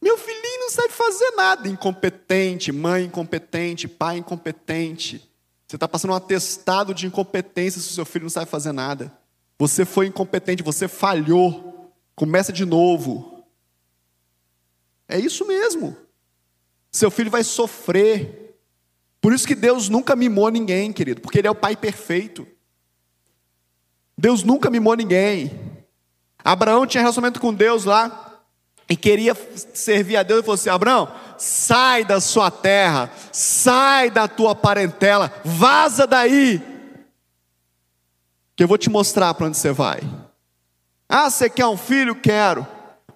Meu filhinho não sabe fazer nada. Incompetente, mãe incompetente, pai incompetente. Você está passando um atestado de incompetência se o seu filho não sabe fazer nada. Você foi incompetente, você falhou. Começa de novo. É isso mesmo. Seu filho vai sofrer. Por isso que Deus nunca mimou ninguém, querido, porque Ele é o Pai perfeito. Deus nunca mimou ninguém. Abraão tinha relacionamento com Deus lá e queria servir a Deus. Ele falou assim: Abraão, sai da sua terra, sai da tua parentela, vaza daí, que eu vou te mostrar para onde você vai. Ah, você quer um filho? Quero.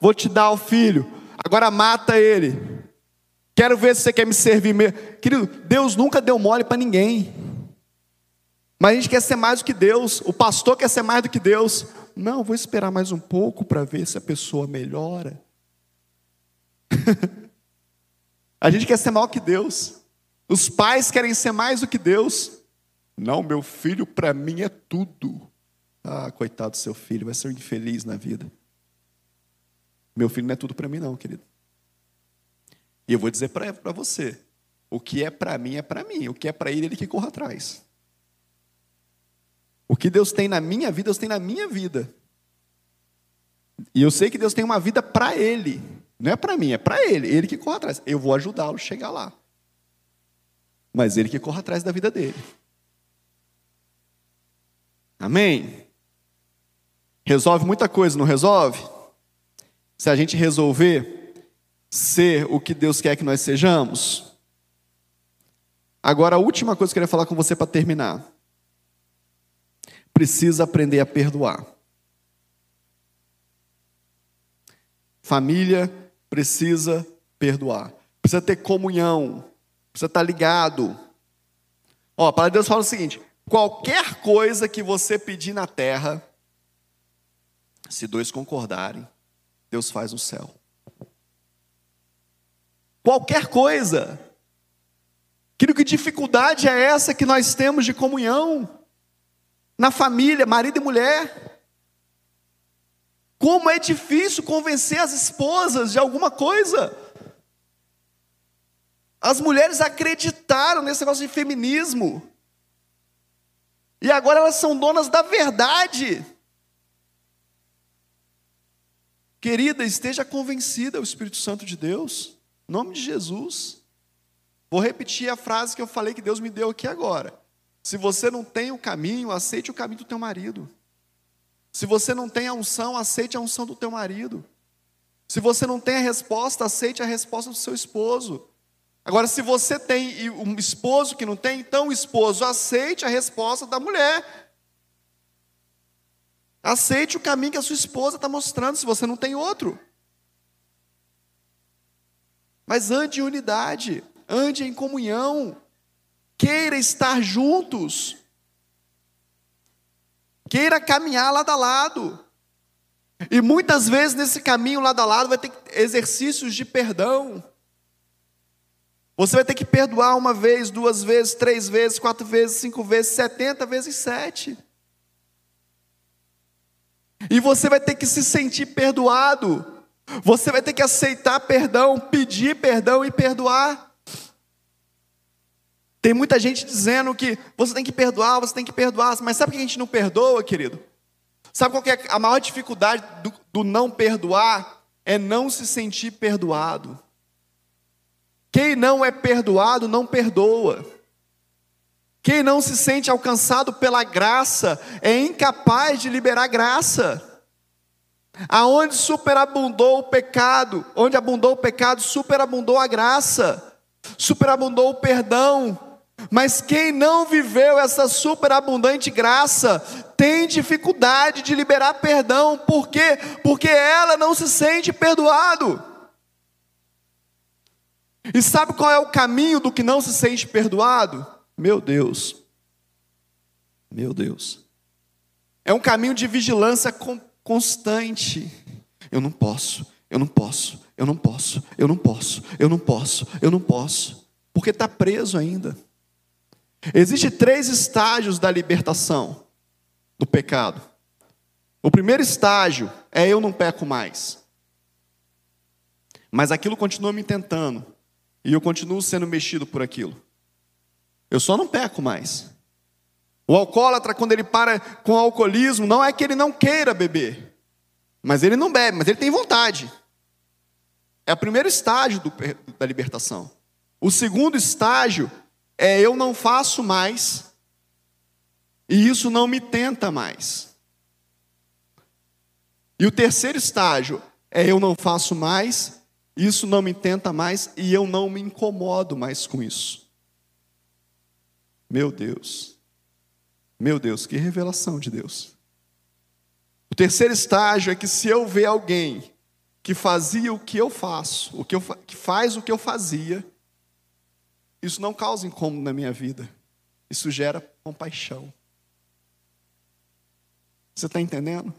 Vou te dar o filho. Agora mata ele. Quero ver se você quer me servir mesmo. Querido, Deus nunca deu mole para ninguém. Mas a gente quer ser mais do que Deus. O pastor quer ser mais do que Deus. Não, vou esperar mais um pouco para ver se a pessoa melhora. a gente quer ser maior que Deus. Os pais querem ser mais do que Deus. Não, meu filho para mim é tudo. Ah, coitado do seu filho, vai ser um infeliz na vida. Meu filho não é tudo para mim, não, querido. E eu vou dizer para você: o que é para mim é para mim, o que é para ele, ele que corra atrás. O que Deus tem na minha vida, Deus tem na minha vida. E eu sei que Deus tem uma vida para ele, não é para mim, é para ele, ele que corre atrás. Eu vou ajudá-lo a chegar lá. Mas ele que corre atrás da vida dele. Amém? Resolve muita coisa, não resolve? Se a gente resolver, ser o que Deus quer que nós sejamos? Agora, a última coisa que eu queria falar com você para terminar. Precisa aprender a perdoar. Família precisa perdoar. Precisa ter comunhão. Precisa estar ligado. Ó, a palavra de Deus fala o seguinte: qualquer coisa que você pedir na terra, se dois concordarem, Deus faz no céu. Qualquer coisa. Querido, que dificuldade é essa que nós temos de comunhão? Na família, marido e mulher. Como é difícil convencer as esposas de alguma coisa. As mulheres acreditaram nesse negócio de feminismo. E agora elas são donas da verdade. Querida, esteja convencida, o Espírito Santo de Deus. Em nome de Jesus. Vou repetir a frase que eu falei que Deus me deu aqui agora. Se você não tem o caminho, aceite o caminho do teu marido. Se você não tem a unção, aceite a unção do teu marido. Se você não tem a resposta, aceite a resposta do seu esposo. Agora, se você tem um esposo que não tem, então, esposo, aceite a resposta da mulher. Aceite o caminho que a sua esposa está mostrando, se você não tem outro. Mas ande em unidade, ande em comunhão, queira estar juntos, queira caminhar lado a lado. E muitas vezes nesse caminho lado a lado vai ter exercícios de perdão. Você vai ter que perdoar uma vez, duas vezes, três vezes, quatro vezes, cinco vezes, setenta vezes sete. E você vai ter que se sentir perdoado. Você vai ter que aceitar perdão, pedir perdão e perdoar. Tem muita gente dizendo que você tem que perdoar, você tem que perdoar, mas sabe por que a gente não perdoa, querido? Sabe qual é a maior dificuldade do, do não perdoar? É não se sentir perdoado. Quem não é perdoado não perdoa. Quem não se sente alcançado pela graça é incapaz de liberar graça. Aonde superabundou o pecado, onde abundou o pecado, superabundou a graça, superabundou o perdão. Mas quem não viveu essa superabundante graça tem dificuldade de liberar perdão, por quê? Porque ela não se sente perdoado. E sabe qual é o caminho do que não se sente perdoado? Meu Deus, meu Deus, é um caminho de vigilância constante. Eu não posso, eu não posso, eu não posso, eu não posso, eu não posso, eu não posso, porque está preso ainda. Existem três estágios da libertação do pecado. O primeiro estágio é eu não peco mais. Mas aquilo continua me tentando. E eu continuo sendo mexido por aquilo. Eu só não peco mais. O alcoólatra, quando ele para com o alcoolismo, não é que ele não queira beber, mas ele não bebe, mas ele tem vontade. É o primeiro estágio do, da libertação. O segundo estágio é eu não faço mais, e isso não me tenta mais. E o terceiro estágio é eu não faço mais, isso não me tenta mais, e eu não me incomodo mais com isso. Meu Deus. Meu Deus, que revelação de Deus. O terceiro estágio é que se eu ver alguém que fazia o que eu faço, o que, eu, que faz o que eu fazia, isso não causa incômodo na minha vida. Isso gera compaixão. Você está entendendo?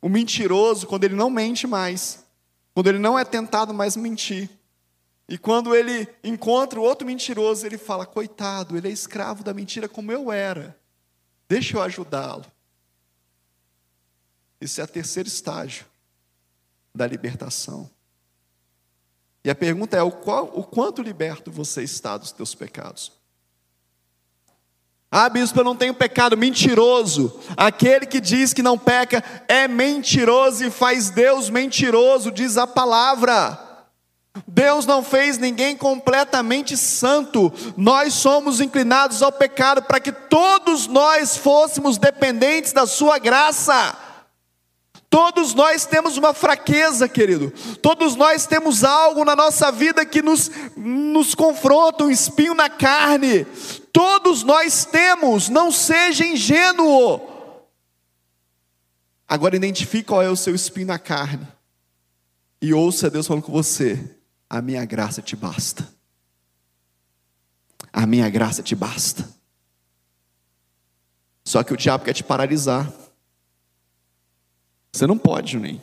O mentiroso, quando ele não mente mais, quando ele não é tentado mais mentir, e quando ele encontra o outro mentiroso, ele fala: coitado, ele é escravo da mentira como eu era. Deixa eu ajudá-lo. Isso é o terceiro estágio da libertação. E a pergunta é: o, qual, o quanto liberto você está dos teus pecados? Ah, bispo, eu não tenho pecado. Mentiroso. Aquele que diz que não peca é mentiroso e faz Deus mentiroso, diz a palavra. Deus não fez ninguém completamente santo. Nós somos inclinados ao pecado para que todos nós fôssemos dependentes da Sua graça. Todos nós temos uma fraqueza, querido. Todos nós temos algo na nossa vida que nos, nos confronta, um espinho na carne. Todos nós temos, não seja ingênuo. Agora identifique qual é o seu espinho na carne. E ouça Deus falando com você a minha graça te basta. A minha graça te basta. Só que o diabo quer te paralisar. Você não pode, Juninho.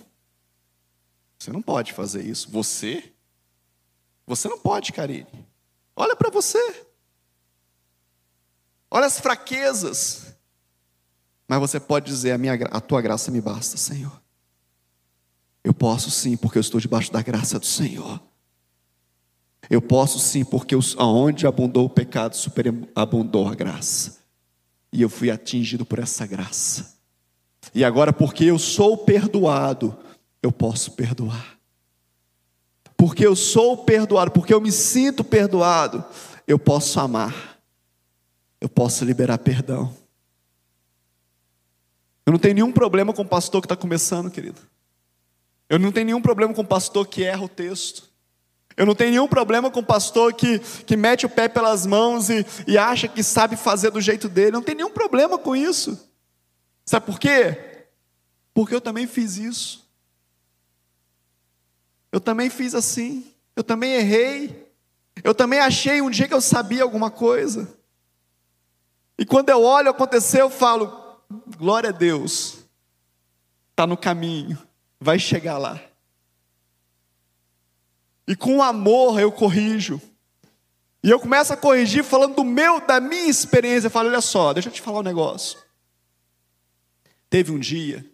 Você não pode fazer isso. Você? Você não pode, Karine. Olha para você. Olha as fraquezas. Mas você pode dizer: a, minha, a tua graça me basta, Senhor. Eu posso sim, porque eu estou debaixo da graça do Senhor. Eu posso sim, porque aonde abundou o pecado, superabundou a graça. E eu fui atingido por essa graça. E agora, porque eu sou perdoado, eu posso perdoar. Porque eu sou perdoado, porque eu me sinto perdoado, eu posso amar. Eu posso liberar perdão. Eu não tenho nenhum problema com o pastor que está começando, querido. Eu não tenho nenhum problema com o pastor que erra o texto. Eu não tenho nenhum problema com o pastor que, que mete o pé pelas mãos e, e acha que sabe fazer do jeito dele. Eu não tenho nenhum problema com isso. Sabe por quê? Porque eu também fiz isso. Eu também fiz assim. Eu também errei. Eu também achei um dia que eu sabia alguma coisa. E quando eu olho acontecer, eu falo: glória a Deus, está no caminho, vai chegar lá. E com amor eu corrijo. E eu começo a corrigir falando do meu, da minha experiência. Eu falo, olha só, deixa eu te falar um negócio. Teve um dia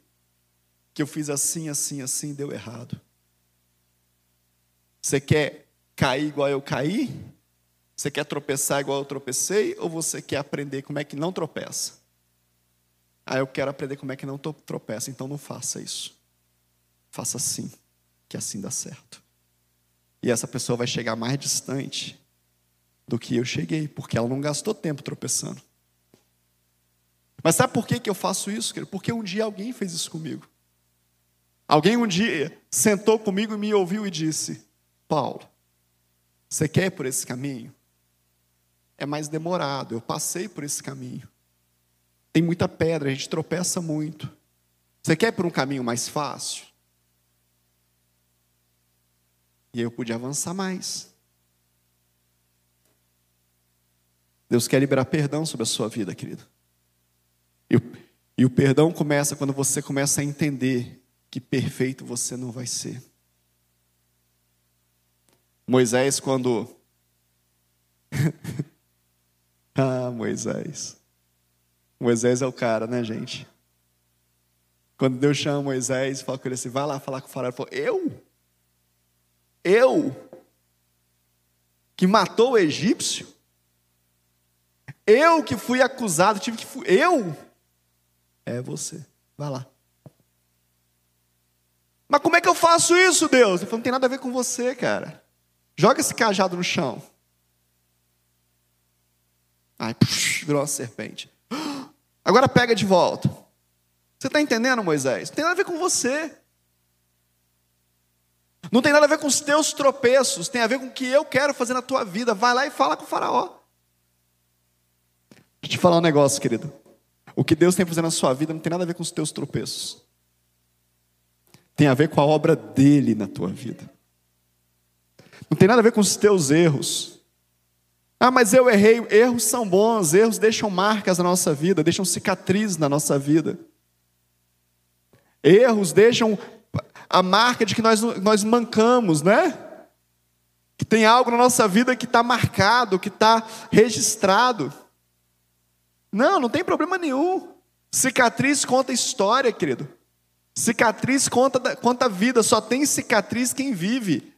que eu fiz assim, assim, assim, deu errado. Você quer cair igual eu caí? Você quer tropeçar igual eu tropecei? Ou você quer aprender como é que não tropeça? Ah, eu quero aprender como é que não tropeça, então não faça isso. Faça assim, que assim dá certo. E essa pessoa vai chegar mais distante do que eu cheguei, porque ela não gastou tempo tropeçando. Mas sabe por que, que eu faço isso, querido? Porque um dia alguém fez isso comigo. Alguém um dia sentou comigo e me ouviu e disse: Paulo, você quer ir por esse caminho? É mais demorado, eu passei por esse caminho. Tem muita pedra, a gente tropeça muito. Você quer ir por um caminho mais fácil? E eu pude avançar mais. Deus quer liberar perdão sobre a sua vida, querido. E o, e o perdão começa quando você começa a entender que perfeito você não vai ser. Moisés, quando. ah, Moisés. Moisés é o cara, né, gente? Quando Deus chama Moisés e fala com ele assim: vai lá falar com o faraó. Ele falou: eu? Eu? Que matou o egípcio? Eu que fui acusado, tive que. Eu? É você. Vai lá. Mas como é que eu faço isso, Deus? Ele falou, não tem nada a ver com você, cara. Joga esse cajado no chão. Puxa, virou uma serpente. Agora pega de volta. Você está entendendo, Moisés? Não tem nada a ver com você. Não tem nada a ver com os teus tropeços. Tem a ver com o que eu quero fazer na tua vida. Vai lá e fala com o faraó. Deixa eu te falar um negócio, querido. O que Deus tem fazendo na sua vida não tem nada a ver com os teus tropeços tem a ver com a obra dele na tua vida. Não tem nada a ver com os teus erros. Ah, mas eu errei. Erros são bons, erros deixam marcas na nossa vida, deixam cicatrizes na nossa vida. Erros deixam a marca de que nós, nós mancamos, né? Que tem algo na nossa vida que está marcado, que está registrado. Não, não tem problema nenhum. Cicatriz conta história, querido. Cicatriz conta, conta vida, só tem cicatriz quem vive.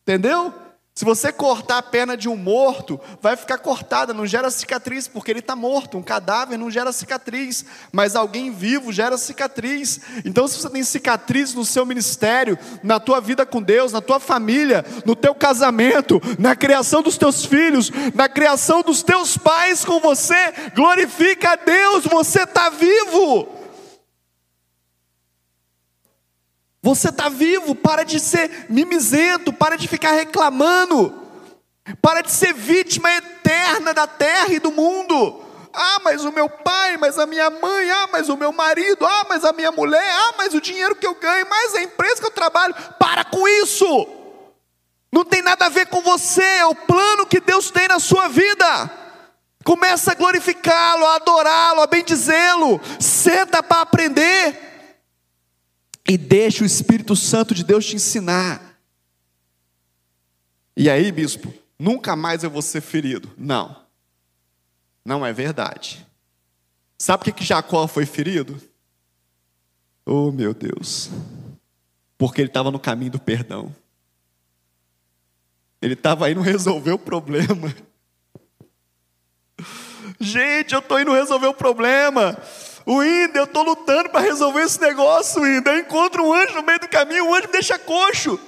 Entendeu? Se você cortar a perna de um morto, vai ficar cortada, não gera cicatriz, porque ele está morto. Um cadáver não gera cicatriz, mas alguém vivo gera cicatriz. Então, se você tem cicatriz no seu ministério, na tua vida com Deus, na tua família, no teu casamento, na criação dos teus filhos, na criação dos teus pais com você, glorifica a Deus, você está vivo. Você está vivo, para de ser mimizento, para de ficar reclamando, para de ser vítima eterna da terra e do mundo. Ah, mas o meu pai, mas a minha mãe, ah, mas o meu marido, ah, mas a minha mulher, ah, mas o dinheiro que eu ganho, mas a empresa que eu trabalho. Para com isso! Não tem nada a ver com você, é o plano que Deus tem na sua vida. Começa a glorificá-lo, a adorá-lo, a bendizê-lo. Senta para aprender e deixe o Espírito Santo de Deus te ensinar. E aí, bispo, nunca mais eu vou ser ferido. Não, não é verdade. Sabe por que, que Jacó foi ferido? Oh, meu Deus. Porque ele estava no caminho do perdão. Ele estava indo resolver o problema. Gente, eu estou indo resolver o problema. O Índio, eu estou lutando para resolver esse negócio, Índio. Eu encontro um anjo no meio do caminho, o anjo me deixa coxo.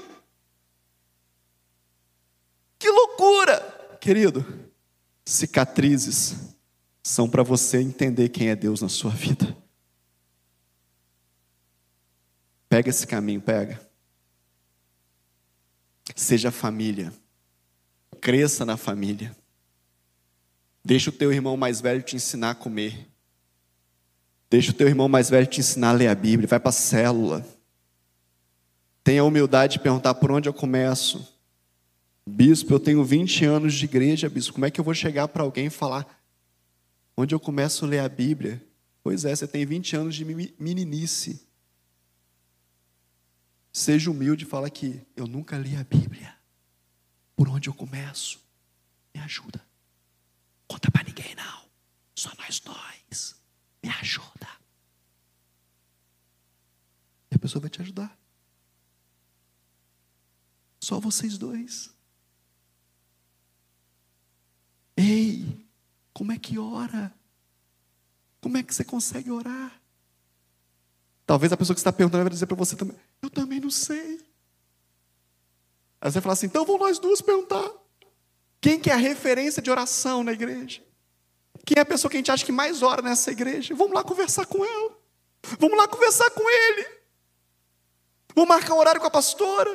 Que loucura! Querido, cicatrizes são para você entender quem é Deus na sua vida. Pega esse caminho, pega. Seja família. Cresça na família. Deixa o teu irmão mais velho te ensinar a comer. Deixa o teu irmão mais velho te ensinar a ler a Bíblia, vai para a célula. Tenha a humildade de perguntar por onde eu começo. Bispo, eu tenho 20 anos de igreja, bispo. Como é que eu vou chegar para alguém e falar onde eu começo a ler a Bíblia? Pois é, você tem 20 anos de meninice. Seja humilde e fala que eu nunca li a Bíblia. Por onde eu começo? Me ajuda. Conta para ninguém não. Só nós dois. Me ajuda. E a pessoa vai te ajudar. Só vocês dois. Ei, como é que ora? Como é que você consegue orar? Talvez a pessoa que está perguntando vai dizer para você também: Eu também não sei. Aí você fala assim: então vamos nós duas perguntar. Quem que é a referência de oração na igreja? Quem é a pessoa que a gente acha que mais ora nessa igreja? Vamos lá conversar com ela. Vamos lá conversar com ele. Vamos marcar um horário com a pastora.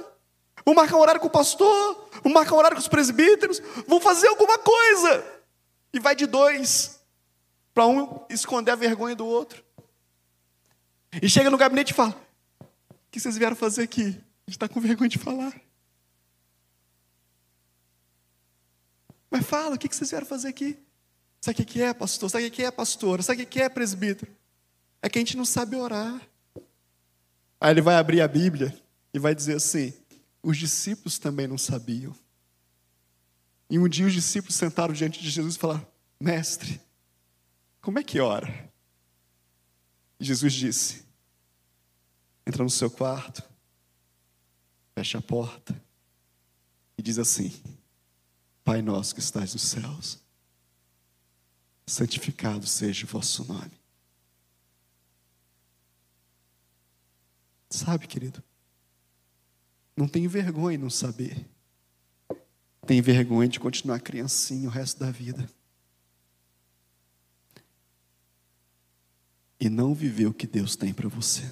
Vamos marcar um horário com o pastor. Vamos marcar um horário com os presbíteros. Vamos fazer alguma coisa. E vai de dois. Para um esconder a vergonha do outro. E chega no gabinete e fala: O que vocês vieram fazer aqui? A gente está com vergonha de falar. Mas fala, o que vocês vieram fazer aqui? Sabe o que é, pastor? Sabe o que é, pastora? Sabe o que é, presbítero? É que a gente não sabe orar. Aí ele vai abrir a Bíblia e vai dizer assim: os discípulos também não sabiam. E um dia os discípulos sentaram diante de Jesus e falaram: Mestre, como é que ora? E Jesus disse: Entra no seu quarto, fecha a porta e diz assim: Pai nosso que estás nos céus, santificado seja o vosso nome. Sabe, querido? Não tem vergonha em não saber. Tem vergonha de continuar criancinha o resto da vida. E não viver o que Deus tem para você.